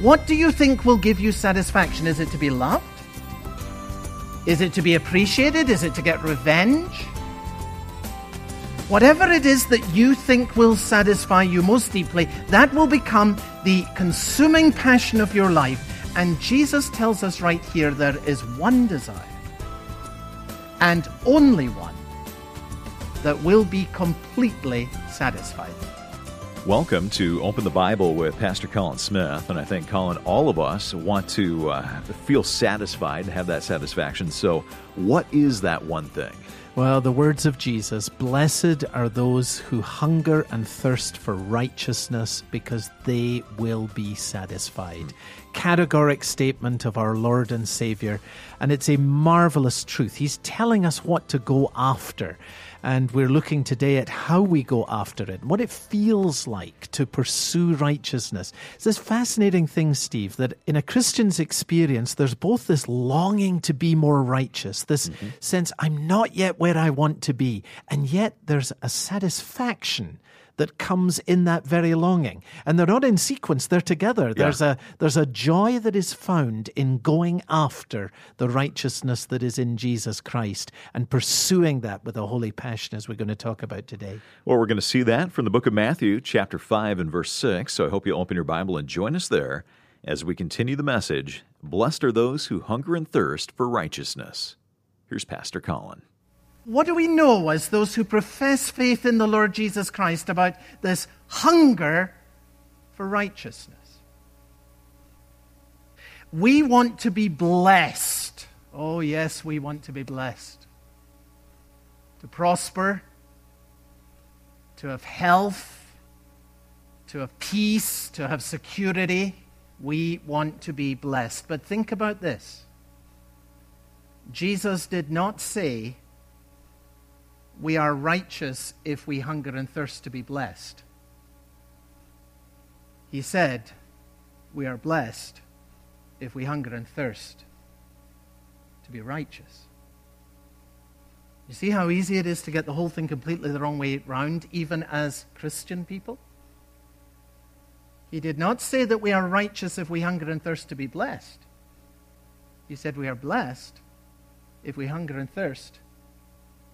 What do you think will give you satisfaction? Is it to be loved? Is it to be appreciated? Is it to get revenge? Whatever it is that you think will satisfy you most deeply, that will become the consuming passion of your life. And Jesus tells us right here there is one desire, and only one, that will be completely satisfied. Welcome to Open the Bible with Pastor Colin Smith. And I think, Colin, all of us want to uh, feel satisfied, have that satisfaction. So, what is that one thing? Well, the words of Jesus Blessed are those who hunger and thirst for righteousness because they will be satisfied. Categoric statement of our Lord and Savior, and it's a marvelous truth. He's telling us what to go after. And we're looking today at how we go after it, what it feels like to pursue righteousness. It's this fascinating thing, Steve, that in a Christian's experience, there's both this longing to be more righteous, this mm-hmm. sense, I'm not yet where I want to be, and yet there's a satisfaction that comes in that very longing. And they're not in sequence, they're together. Yeah. There's a there's a joy that is found in going after the righteousness that is in Jesus Christ and pursuing that with a holy passion as we're going to talk about today. Well, we're going to see that from the book of Matthew, chapter 5 and verse 6. So I hope you open your Bible and join us there as we continue the message. Blessed are those who hunger and thirst for righteousness. Here's Pastor Colin. What do we know as those who profess faith in the Lord Jesus Christ about this hunger for righteousness? We want to be blessed. Oh, yes, we want to be blessed. To prosper, to have health, to have peace, to have security. We want to be blessed. But think about this Jesus did not say, we are righteous if we hunger and thirst to be blessed. He said, We are blessed if we hunger and thirst to be righteous. You see how easy it is to get the whole thing completely the wrong way round, even as Christian people? He did not say that we are righteous if we hunger and thirst to be blessed. He said we are blessed if we hunger and thirst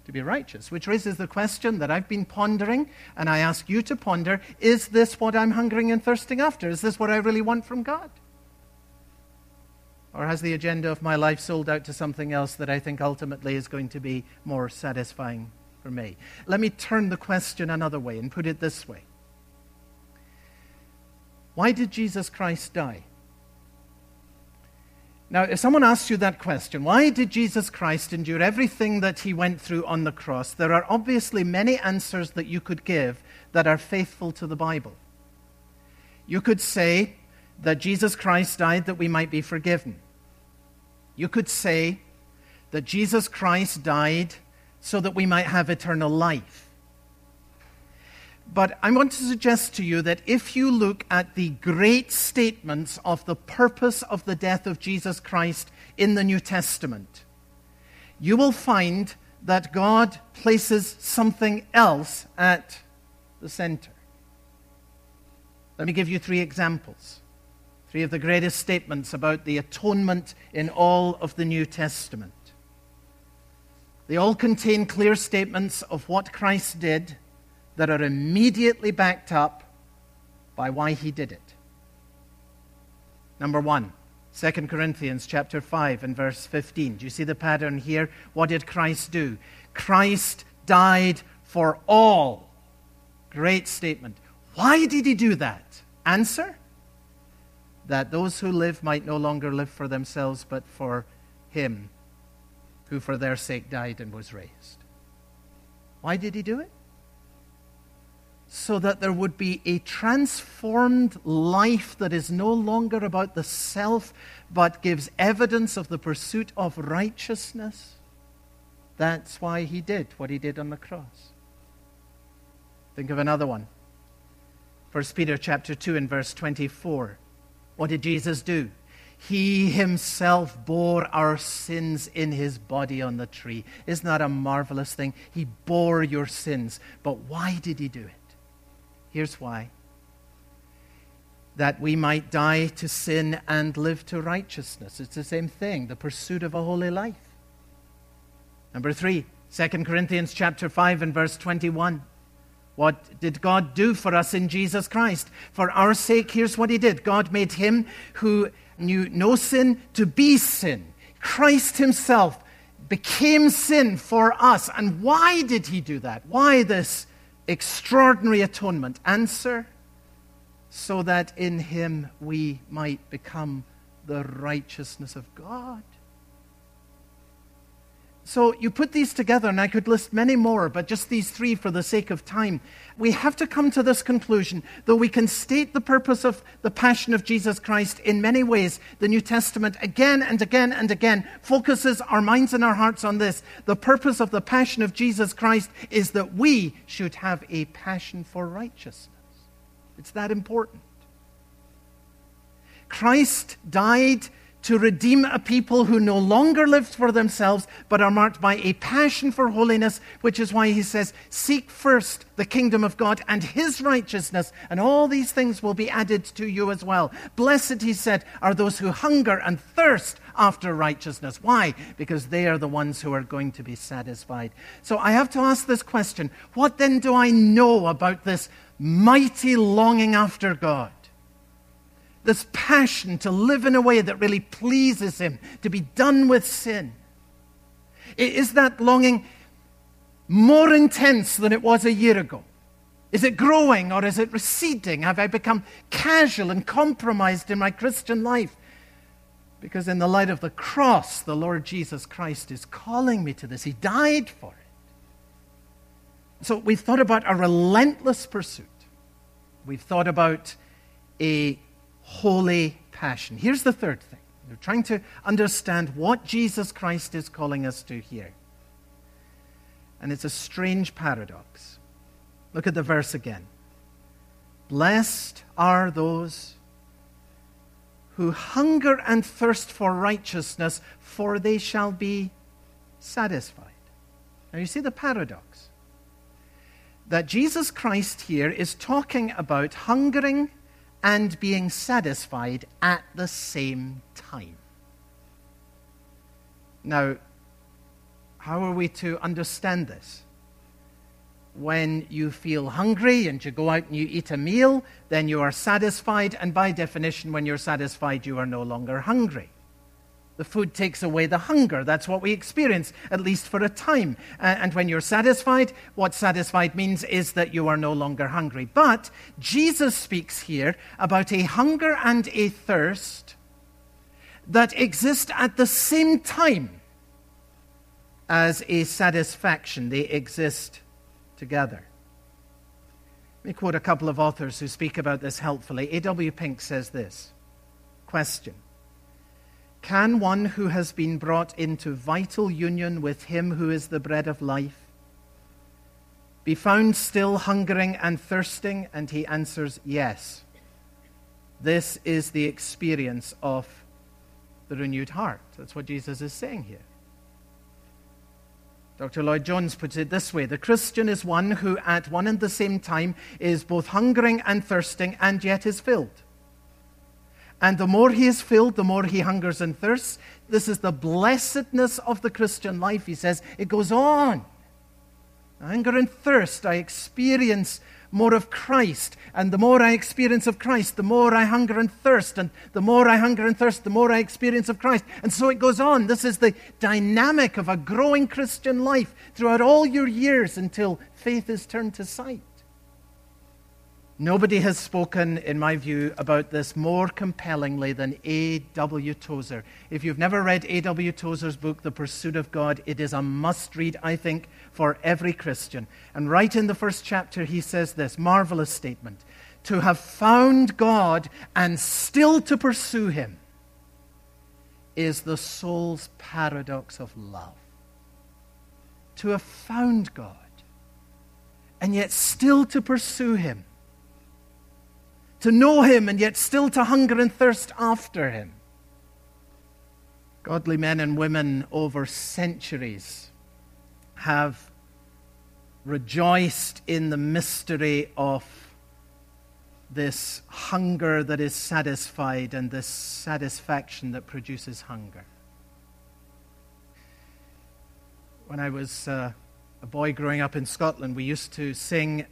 to be righteous, which raises the question that I've been pondering, and I ask you to ponder is this what I'm hungering and thirsting after? Is this what I really want from God? Or has the agenda of my life sold out to something else that I think ultimately is going to be more satisfying for me? Let me turn the question another way and put it this way Why did Jesus Christ die? Now, if someone asks you that question, why did Jesus Christ endure everything that he went through on the cross? There are obviously many answers that you could give that are faithful to the Bible. You could say that Jesus Christ died that we might be forgiven. You could say that Jesus Christ died so that we might have eternal life. But I want to suggest to you that if you look at the great statements of the purpose of the death of Jesus Christ in the New Testament, you will find that God places something else at the center. Let me give you three examples. Three of the greatest statements about the atonement in all of the New Testament. They all contain clear statements of what Christ did that are immediately backed up by why he did it. Number one, 2 Corinthians chapter 5 and verse 15. Do you see the pattern here? What did Christ do? Christ died for all. Great statement. Why did he do that? Answer that those who live might no longer live for themselves, but for him who for their sake died and was raised. Why did he do it? So that there would be a transformed life that is no longer about the self, but gives evidence of the pursuit of righteousness. That's why he did what he did on the cross. Think of another one. 1 Peter chapter 2 and verse 24. What did Jesus do? He himself bore our sins in his body on the tree. Isn't that a marvelous thing? He bore your sins. But why did he do it? Here's why that we might die to sin and live to righteousness. It's the same thing, the pursuit of a holy life. Number three, 2 Corinthians chapter 5 and verse 21. What did God do for us in Jesus Christ? For our sake, here's what He did God made Him who knew no sin to be sin. Christ Himself became sin for us. And why did He do that? Why this extraordinary atonement? Answer so that in Him we might become the righteousness of God. So you put these together, and I could list many more, but just these three for the sake of time. We have to come to this conclusion, though we can state the purpose of the passion of Jesus Christ in many ways. The New Testament, again and again and again, focuses our minds and our hearts on this. The purpose of the passion of Jesus Christ is that we should have a passion for righteousness. It's that important. Christ died to redeem a people who no longer live for themselves, but are marked by a passion for holiness, which is why he says, Seek first the kingdom of God and his righteousness, and all these things will be added to you as well. Blessed, he said, are those who hunger and thirst after righteousness. Why? Because they are the ones who are going to be satisfied. So I have to ask this question What then do I know about this mighty longing after God? This passion to live in a way that really pleases Him, to be done with sin? Is that longing more intense than it was a year ago? Is it growing or is it receding? Have I become casual and compromised in my Christian life? Because, in the light of the cross, the Lord Jesus Christ is calling me to this. He died for it. So, we've thought about a relentless pursuit. We've thought about a holy passion. Here's the third thing. We're trying to understand what Jesus Christ is calling us to here. And it's a strange paradox. Look at the verse again. Blessed are those who hunger and thirst for righteousness, for they shall be satisfied. Now, you see the paradox. That Jesus Christ here is talking about hungering and being satisfied at the same time. Now, how are we to understand this? When you feel hungry and you go out and you eat a meal, then you are satisfied, and by definition, when you're satisfied, you are no longer hungry. The food takes away the hunger. That's what we experience, at least for a time. And when you're satisfied, what satisfied means is that you are no longer hungry. But Jesus speaks here about a hunger and a thirst that exist at the same time as a satisfaction. They exist together. Let me quote a couple of authors who speak about this helpfully. A.W. Pink says this Question can one who has been brought into vital union with him who is the bread of life be found still hungering and thirsting? And he answers, Yes. This is the experience of the renewed heart. That's what Jesus is saying here. Dr. Lloyd Jones puts it this way The Christian is one who, at one and the same time, is both hungering and thirsting and yet is filled. And the more he is filled, the more he hungers and thirsts. This is the blessedness of the Christian life, he says. It goes on. Hunger and thirst, I experience more of Christ. And the more I experience of Christ, the more I hunger and thirst. And the more I hunger and thirst, the more I experience of Christ. And so it goes on. This is the dynamic of a growing Christian life throughout all your years until faith is turned to sight. Nobody has spoken, in my view, about this more compellingly than A.W. Tozer. If you've never read A.W. Tozer's book, The Pursuit of God, it is a must read, I think, for every Christian. And right in the first chapter, he says this marvelous statement To have found God and still to pursue him is the soul's paradox of love. To have found God and yet still to pursue him to know Him and yet still to hunger and thirst after Him. Godly men and women over centuries have rejoiced in the mystery of this hunger that is satisfied and this satisfaction that produces hunger. When I was uh, a boy growing up in Scotland, we used to sing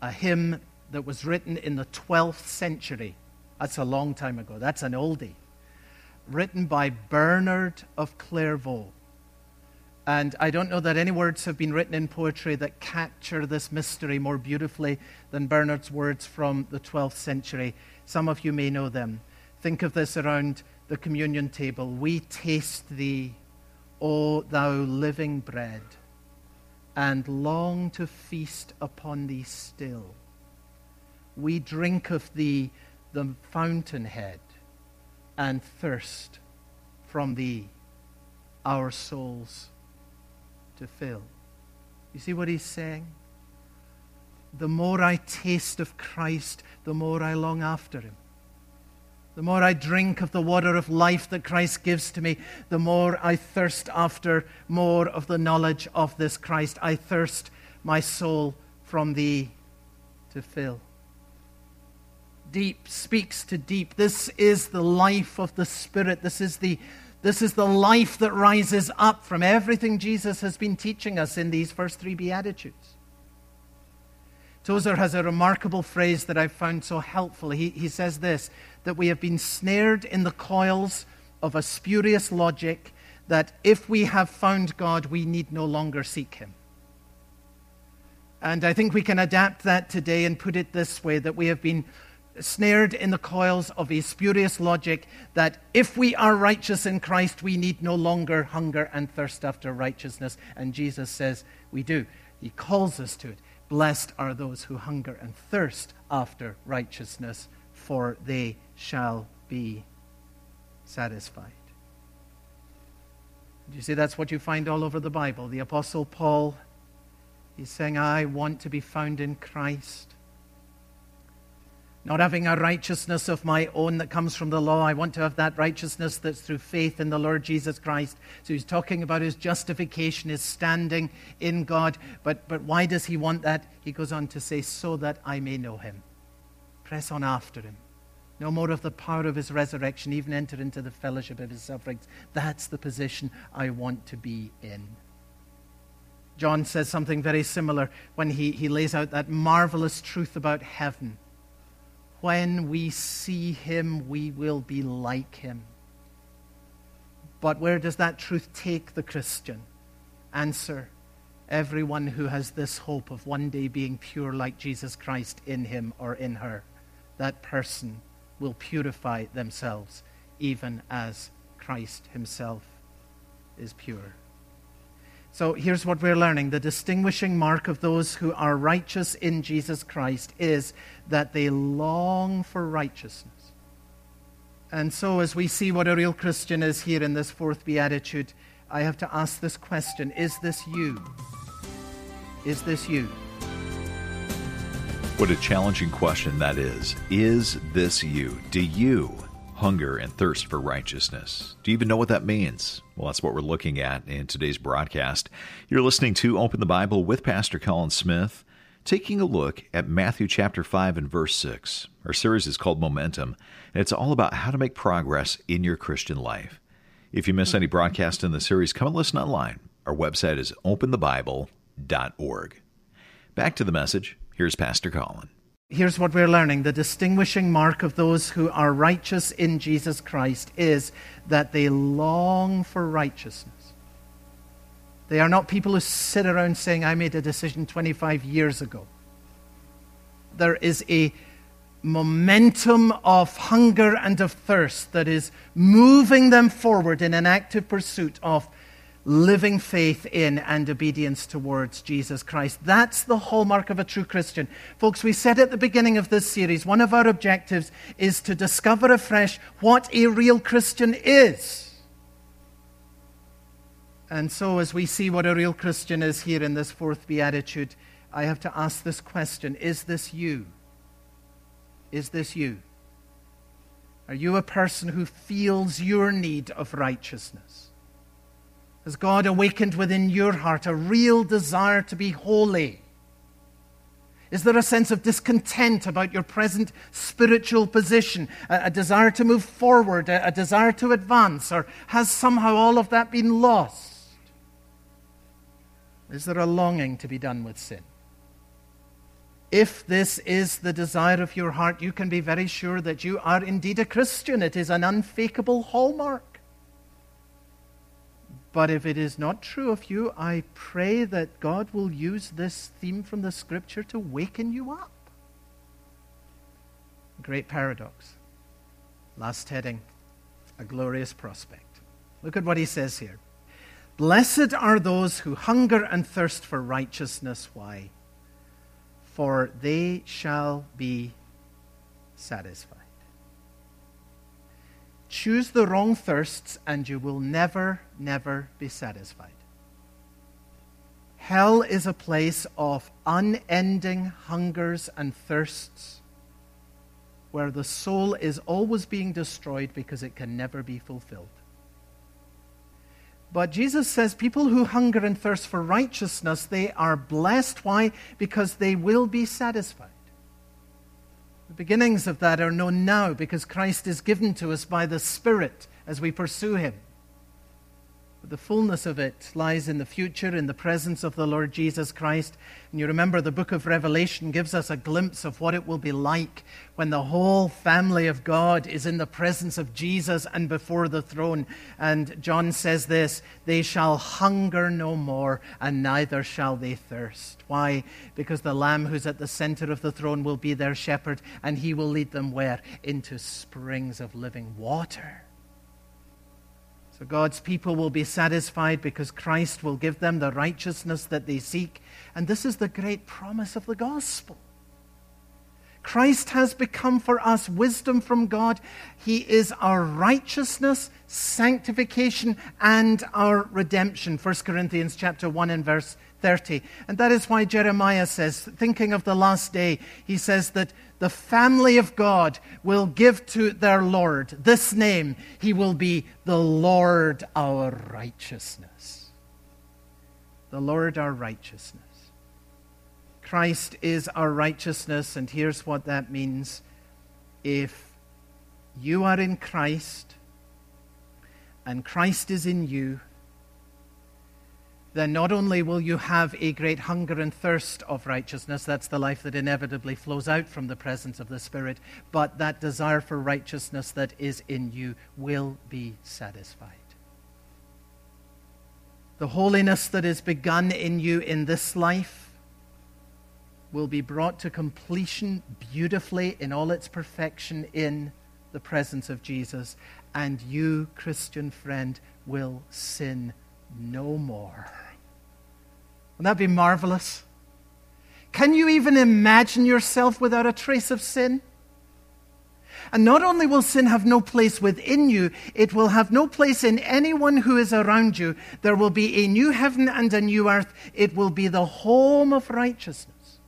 a hymn that was written in the 12th century. That's a long time ago. That's an oldie. Written by Bernard of Clairvaux. And I don't know that any words have been written in poetry that capture this mystery more beautifully than Bernard's words from the 12th century. Some of you may know them. Think of this around the communion table. We taste thee, O thou living bread, and long to feast upon thee still. We drink of thee, the fountainhead, and thirst from thee, our souls to fill. You see what he's saying? The more I taste of Christ, the more I long after him. The more I drink of the water of life that Christ gives to me, the more I thirst after more of the knowledge of this Christ. I thirst my soul from thee to fill. Deep speaks to deep. This is the life of the Spirit. This is the this is the life that rises up from everything Jesus has been teaching us in these first three Beatitudes. Tozer has a remarkable phrase that I've found so helpful. He, he says this that we have been snared in the coils of a spurious logic that if we have found God, we need no longer seek Him. And I think we can adapt that today and put it this way that we have been snared in the coils of a spurious logic that if we are righteous in Christ, we need no longer hunger and thirst after righteousness. And Jesus says we do. He calls us to it. Blessed are those who hunger and thirst after righteousness, for they shall be satisfied. Do you see that's what you find all over the Bible? The Apostle Paul, he's saying, I want to be found in Christ not having a righteousness of my own that comes from the law. I want to have that righteousness that's through faith in the Lord Jesus Christ. So he's talking about his justification, his standing in God. But, but why does he want that? He goes on to say, so that I may know him. Press on after him. Know more of the power of his resurrection, even enter into the fellowship of his sufferings. That's the position I want to be in. John says something very similar when he, he lays out that marvelous truth about heaven when we see him, we will be like him. But where does that truth take the Christian? Answer everyone who has this hope of one day being pure like Jesus Christ in him or in her. That person will purify themselves even as Christ himself is pure. So here's what we're learning. The distinguishing mark of those who are righteous in Jesus Christ is that they long for righteousness. And so, as we see what a real Christian is here in this fourth beatitude, I have to ask this question Is this you? Is this you? What a challenging question that is. Is this you? Do you hunger and thirst for righteousness. Do you even know what that means? Well, that's what we're looking at in today's broadcast. You're listening to Open the Bible with Pastor Colin Smith, taking a look at Matthew chapter 5 and verse 6. Our series is called Momentum, and it's all about how to make progress in your Christian life. If you miss any broadcast in the series, come and listen online. Our website is openthebible.org. Back to the message. Here's Pastor Colin. Here's what we're learning. The distinguishing mark of those who are righteous in Jesus Christ is that they long for righteousness. They are not people who sit around saying, I made a decision 25 years ago. There is a momentum of hunger and of thirst that is moving them forward in an active pursuit of living faith in and obedience towards Jesus Christ. That's the hallmark of a true Christian. Folks, we said at the beginning of this series, one of our objectives is to discover afresh what a real Christian is. And so, as we see what a real Christian is here in this fourth beatitude, I have to ask this question Is this you? Is this you? Are you a person who feels your need of righteousness? Has God awakened within your heart a real desire to be holy? Is there a sense of discontent about your present spiritual position, a, a desire to move forward, a, a desire to advance, or has somehow all of that been lost? Is there a longing to be done with sin? If this is the desire of your heart, you can be very sure that you are indeed a Christian. It is an unfakeable hallmark. But if it is not true of you, I pray that God will use this theme from the scripture to waken you up. Great paradox. Last heading a glorious prospect. Look at what he says here. Blessed are those who hunger and thirst for righteousness. Why? For they shall be satisfied. Choose the wrong thirsts, and you will never, never be satisfied. Hell is a place of unending hungers and thirsts where the soul is always being destroyed because it can never be fulfilled. But Jesus says people who hunger and thirst for righteousness, they are blessed. Why? Because they will be satisfied. The beginnings of that are known now because Christ is given to us by the Spirit as we pursue Him. The fullness of it lies in the future, in the presence of the Lord Jesus Christ. And you remember the book of Revelation gives us a glimpse of what it will be like when the whole family of God is in the presence of Jesus and before the throne. And John says this they shall hunger no more, and neither shall they thirst. Why? Because the Lamb who's at the center of the throne will be their shepherd, and he will lead them where? Into springs of living water. So God's people will be satisfied because Christ will give them the righteousness that they seek. And this is the great promise of the gospel. Christ has become for us wisdom from God. He is our righteousness, sanctification, and our redemption. 1 Corinthians chapter 1 and verse 30. And that is why Jeremiah says, thinking of the last day, he says that the family of God will give to their Lord this name. He will be the Lord our righteousness. The Lord our righteousness. Christ is our righteousness, and here's what that means. If you are in Christ and Christ is in you, then not only will you have a great hunger and thirst of righteousness, that's the life that inevitably flows out from the presence of the Spirit, but that desire for righteousness that is in you will be satisfied. The holiness that is begun in you in this life will be brought to completion beautifully in all its perfection in the presence of Jesus, and you, Christian friend, will sin no more. Wouldn't that be marvelous? Can you even imagine yourself without a trace of sin? And not only will sin have no place within you, it will have no place in anyone who is around you. There will be a new heaven and a new earth. It will be the home of righteousness.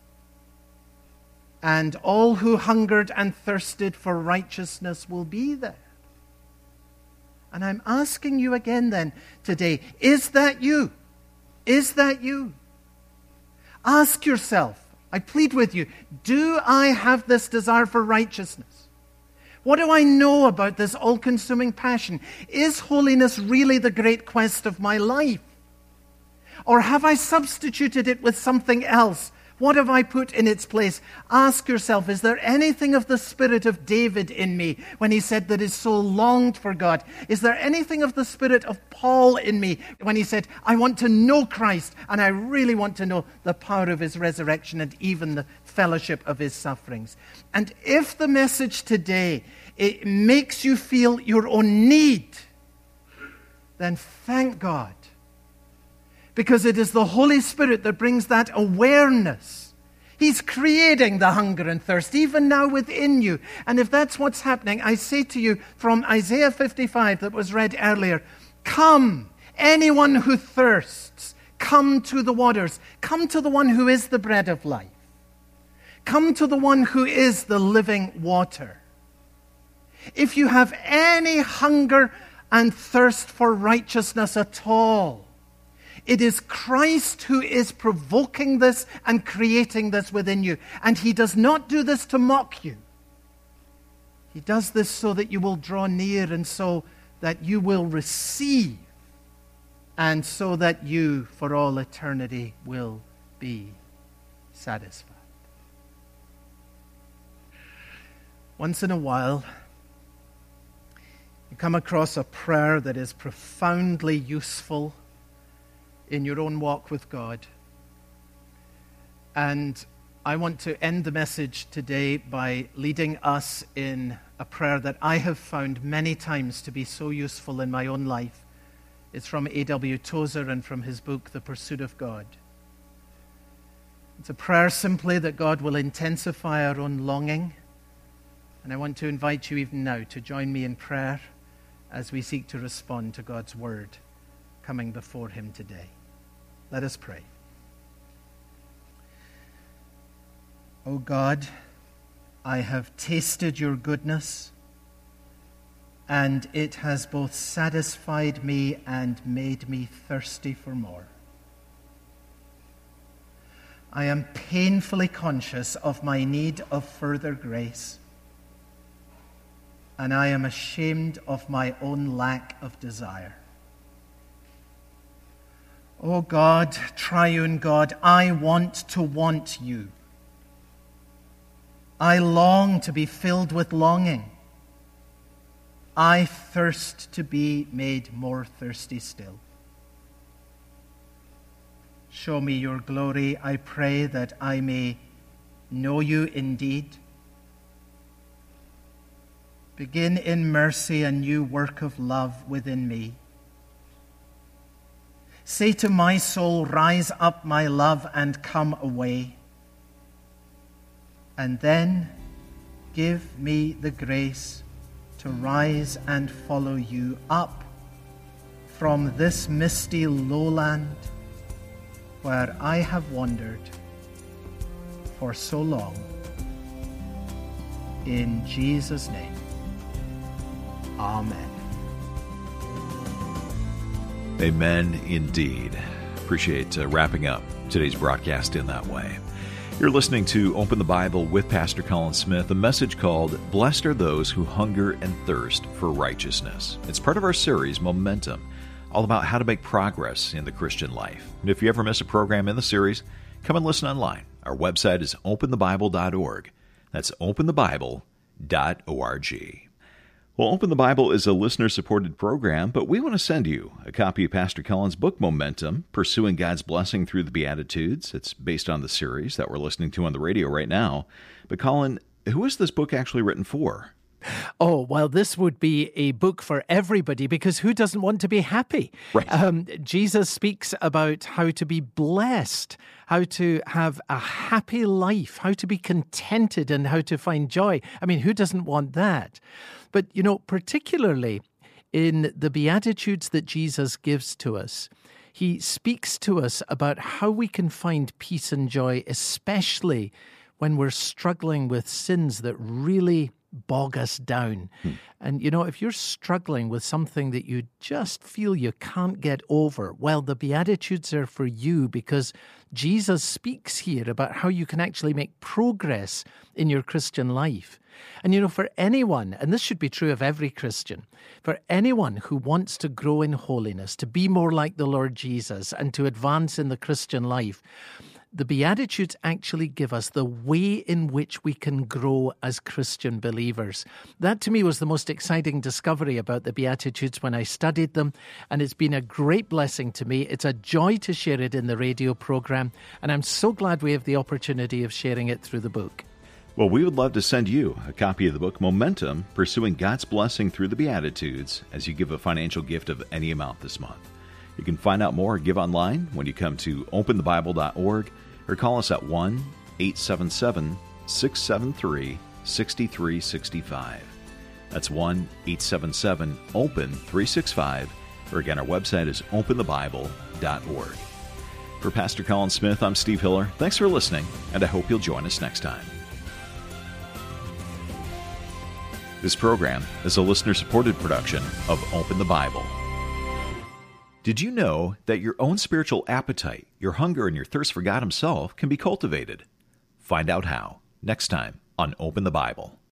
And all who hungered and thirsted for righteousness will be there. And I'm asking you again then today is that you? Is that you? Ask yourself, I plead with you, do I have this desire for righteousness? What do I know about this all consuming passion? Is holiness really the great quest of my life? Or have I substituted it with something else what have I put in its place? Ask yourself, is there anything of the spirit of David in me when he said that his soul longed for God? Is there anything of the spirit of Paul in me when he said, I want to know Christ and I really want to know the power of his resurrection and even the fellowship of his sufferings? And if the message today it makes you feel your own need, then thank God because it is the Holy Spirit that brings that awareness. He's creating the hunger and thirst, even now within you. And if that's what's happening, I say to you from Isaiah 55 that was read earlier Come, anyone who thirsts, come to the waters. Come to the one who is the bread of life. Come to the one who is the living water. If you have any hunger and thirst for righteousness at all, It is Christ who is provoking this and creating this within you. And he does not do this to mock you. He does this so that you will draw near and so that you will receive and so that you, for all eternity, will be satisfied. Once in a while, you come across a prayer that is profoundly useful in your own walk with God. And I want to end the message today by leading us in a prayer that I have found many times to be so useful in my own life. It's from A.W. Tozer and from his book, The Pursuit of God. It's a prayer simply that God will intensify our own longing. And I want to invite you even now to join me in prayer as we seek to respond to God's word coming before Him today. Let us pray. O oh God, I have tasted your goodness, and it has both satisfied me and made me thirsty for more. I am painfully conscious of my need of further grace, and I am ashamed of my own lack of desire. O oh God, triune God, I want to want you. I long to be filled with longing. I thirst to be made more thirsty still. Show me your glory, I pray, that I may know you indeed. Begin in mercy a new work of love within me. Say to my soul, Rise up, my love, and come away and then give me the grace to rise and follow you up from this misty lowland where I have wandered for so long. In Jesus' name, Amen. Amen indeed. Appreciate uh, wrapping up today's broadcast in that way. You're listening to Open the Bible with Pastor Colin Smith, a message called Blessed Are Those Who Hunger and Thirst for Righteousness. It's part of our series, Momentum, all about how to make progress in the Christian life. And if you ever miss a program in the series, come and listen online. Our website is openthebible.org. That's openthebible.org. Well, Open the Bible is a listener supported program, but we want to send you a copy of Pastor Colin's book, Momentum Pursuing God's Blessing Through the Beatitudes. It's based on the series that we're listening to on the radio right now. But, Colin, who is this book actually written for? Oh, well, this would be a book for everybody because who doesn't want to be happy? Right. Um, Jesus speaks about how to be blessed, how to have a happy life, how to be contented, and how to find joy. I mean, who doesn't want that? But, you know, particularly in the Beatitudes that Jesus gives to us, he speaks to us about how we can find peace and joy, especially when we're struggling with sins that really bog us down. Hmm. And you know, if you're struggling with something that you just feel you can't get over, well, the Beatitudes are for you because Jesus speaks here about how you can actually make progress in your Christian life. And you know, for anyone, and this should be true of every Christian, for anyone who wants to grow in holiness, to be more like the Lord Jesus, and to advance in the Christian life, the Beatitudes actually give us the way in which we can grow as Christian believers. That to me was the most exciting discovery about the Beatitudes when I studied them, and it's been a great blessing to me. It's a joy to share it in the radio program, and I'm so glad we have the opportunity of sharing it through the book. Well, we would love to send you a copy of the book Momentum Pursuing God's Blessing Through the Beatitudes as you give a financial gift of any amount this month. You can find out more or give online when you come to openthebible.org or call us at 1 877 673 6365. That's 1 877 OPEN 365, or again, our website is openthebible.org. For Pastor Colin Smith, I'm Steve Hiller. Thanks for listening, and I hope you'll join us next time. This program is a listener supported production of Open the Bible. Did you know that your own spiritual appetite, your hunger, and your thirst for God Himself can be cultivated? Find out how next time on Open the Bible.